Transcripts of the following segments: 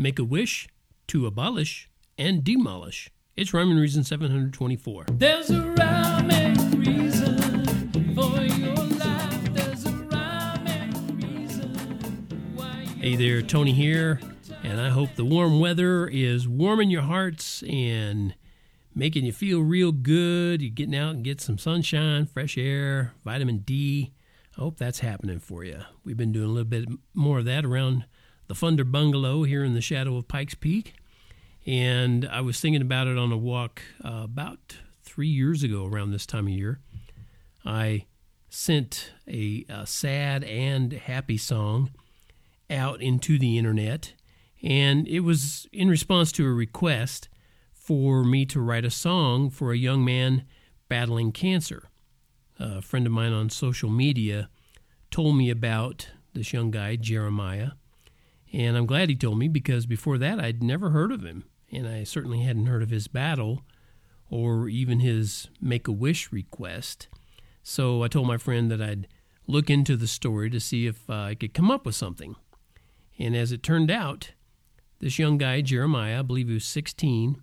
make a wish to abolish and demolish. It's Rhyme and Reason 724. There's a rhyme and reason for your life. There's a rhyme and reason Hey there, Tony here, and I hope the warm weather is warming your hearts and making you feel real good. You're getting out and get some sunshine, fresh air, vitamin D. I hope that's happening for you. We've been doing a little bit more of that around the Thunder Bungalow here in the shadow of Pikes Peak. And I was thinking about it on a walk uh, about three years ago around this time of year. I sent a, a sad and happy song out into the internet, and it was in response to a request for me to write a song for a young man battling cancer. A friend of mine on social media told me about this young guy, Jeremiah, and I'm glad he told me because before that I'd never heard of him, and I certainly hadn't heard of his battle or even his make a wish request. So I told my friend that I'd look into the story to see if uh, I could come up with something. And as it turned out, this young guy, Jeremiah, I believe he was 16,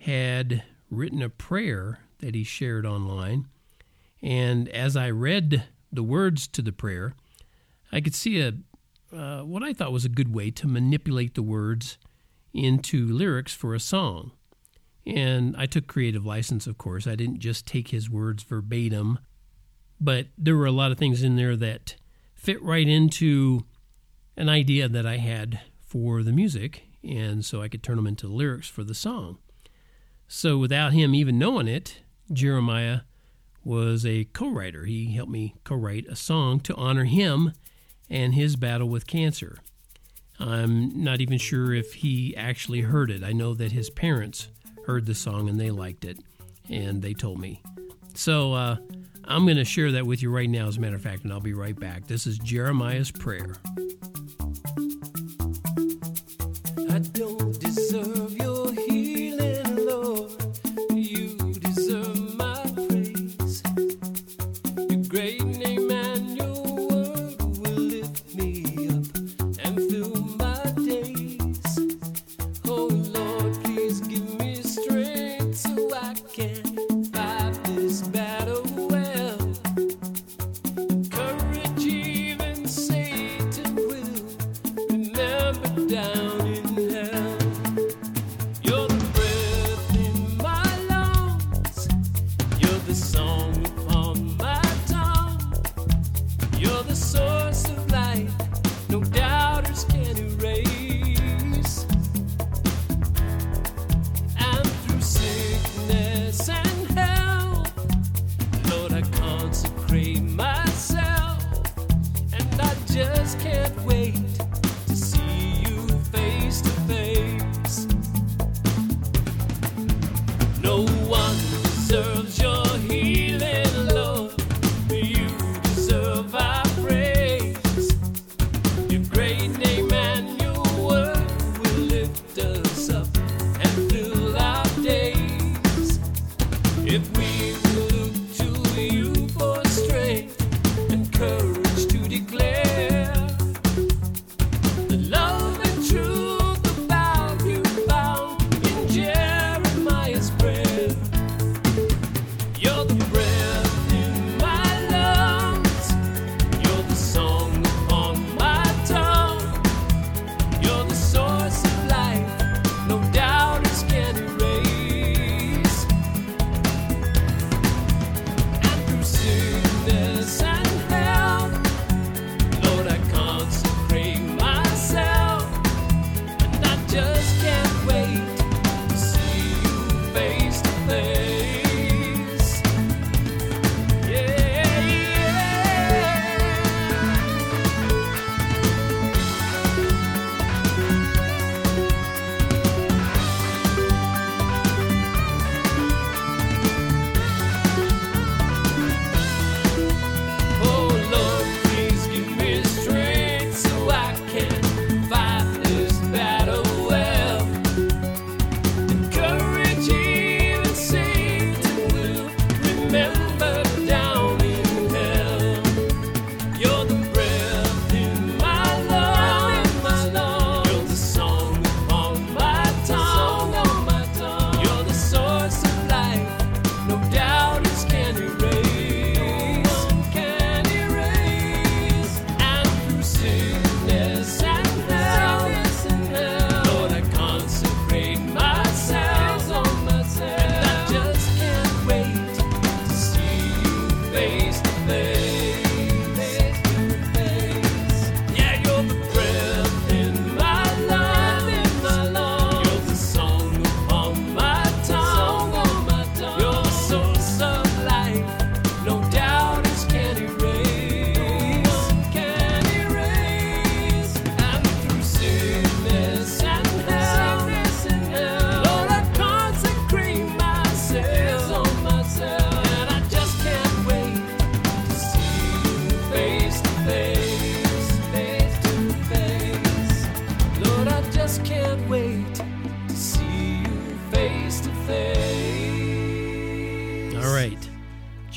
had written a prayer that he shared online. And as I read the words to the prayer, I could see a uh, what I thought was a good way to manipulate the words into lyrics for a song. And I took creative license, of course. I didn't just take his words verbatim, but there were a lot of things in there that fit right into an idea that I had for the music, and so I could turn them into lyrics for the song. So without him even knowing it, Jeremiah was a co writer. He helped me co write a song to honor him and his battle with cancer. I'm not even sure if he actually heard it. I know that his parents heard the song and they liked it, and they told me. So uh, I'm going to share that with you right now, as a matter of fact, and I'll be right back. This is Jeremiah's Prayer.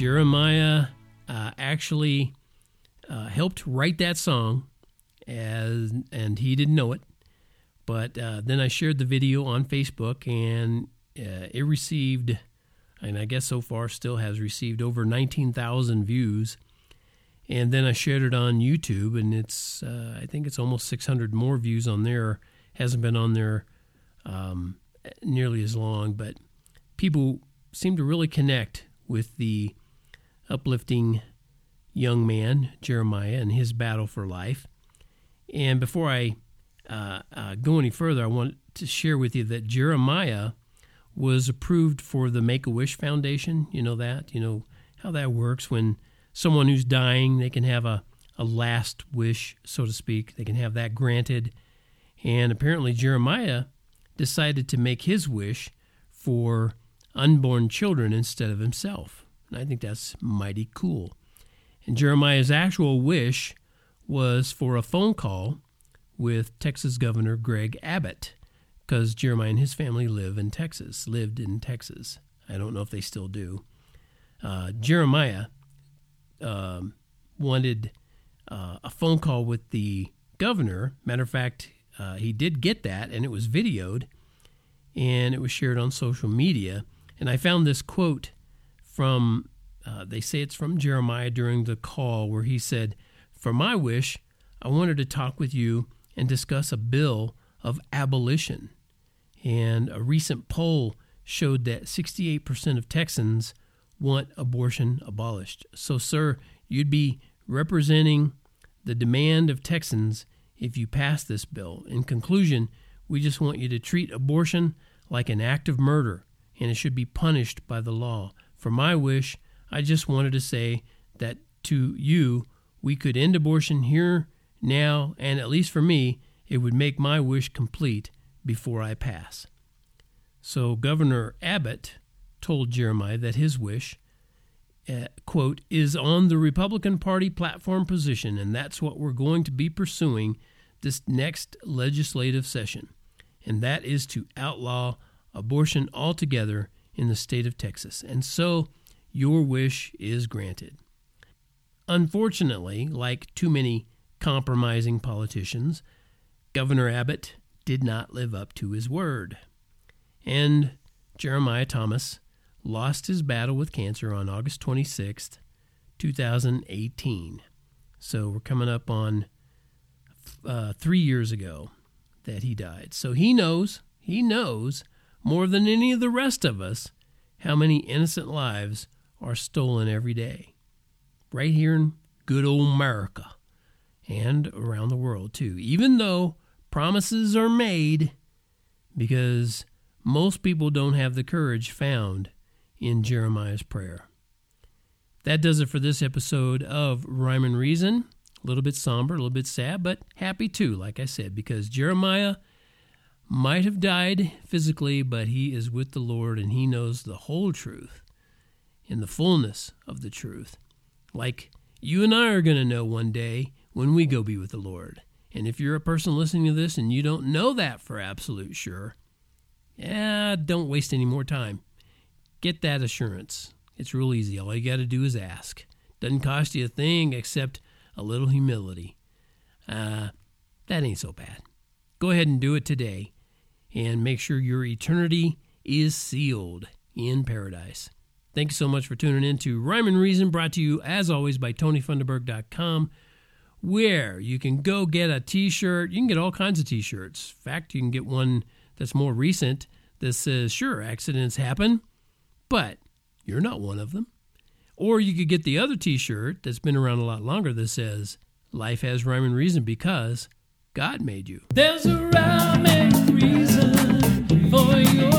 Jeremiah uh, actually uh, helped write that song, as and he didn't know it. But uh, then I shared the video on Facebook, and uh, it received, and I guess so far still has received over 19,000 views. And then I shared it on YouTube, and it's uh, I think it's almost 600 more views on there. Hasn't been on there um, nearly as long, but people seem to really connect with the uplifting young man, Jeremiah, and his battle for life. And before I uh, uh, go any further, I want to share with you that Jeremiah was approved for the Make a Wish Foundation. You know that? You know how that works when someone who's dying, they can have a, a last wish, so to speak. They can have that granted. And apparently, Jeremiah decided to make his wish for unborn children instead of himself. And I think that's mighty cool. And Jeremiah's actual wish was for a phone call with Texas Governor Greg Abbott, because Jeremiah and his family live in Texas, lived in Texas. I don't know if they still do. Uh, Jeremiah um, wanted uh, a phone call with the governor. Matter of fact, uh, he did get that, and it was videoed, and it was shared on social media. And I found this quote from, uh, they say it's from Jeremiah during the call, where he said, For my wish, I wanted to talk with you and discuss a bill of abolition. And a recent poll showed that 68% of Texans want abortion abolished. So, sir, you'd be representing the demand of Texans if you pass this bill. In conclusion, we just want you to treat abortion like an act of murder, and it should be punished by the law. For my wish, I just wanted to say that to you, we could end abortion here, now, and at least for me, it would make my wish complete before I pass. So Governor Abbott told Jeremiah that his wish, uh, quote, is on the Republican Party platform position, and that's what we're going to be pursuing this next legislative session, and that is to outlaw abortion altogether in the state of Texas. And so your wish is granted. Unfortunately, like too many compromising politicians, Governor Abbott did not live up to his word. And Jeremiah Thomas lost his battle with cancer on August 26th, 2018. So we're coming up on uh, three years ago that he died. So he knows, he knows more than any of the rest of us how many innocent lives are stolen every day. Right here in good old America and around the world too. Even though promises are made, because most people don't have the courage found in Jeremiah's prayer. That does it for this episode of Rhyme and Reason. A little bit somber, a little bit sad, but happy too, like I said, because Jeremiah might have died physically, but he is with the Lord and he knows the whole truth in the fullness of the truth. Like you and I are going to know one day when we go be with the Lord. And if you're a person listening to this and you don't know that for absolute sure, yeah, don't waste any more time. Get that assurance. It's real easy. All you got to do is ask. Doesn't cost you a thing except a little humility. Uh, that ain't so bad. Go ahead and do it today and make sure your eternity is sealed in paradise. Thank you so much for tuning in to Rhyme and Reason, brought to you as always by TonyFunderberg.com, where you can go get a t shirt. You can get all kinds of t shirts. In fact, you can get one that's more recent that says, Sure, accidents happen, but you're not one of them. Or you could get the other t shirt that's been around a lot longer that says, Life has rhyme and reason because God made you. There's a rhyme and reason for your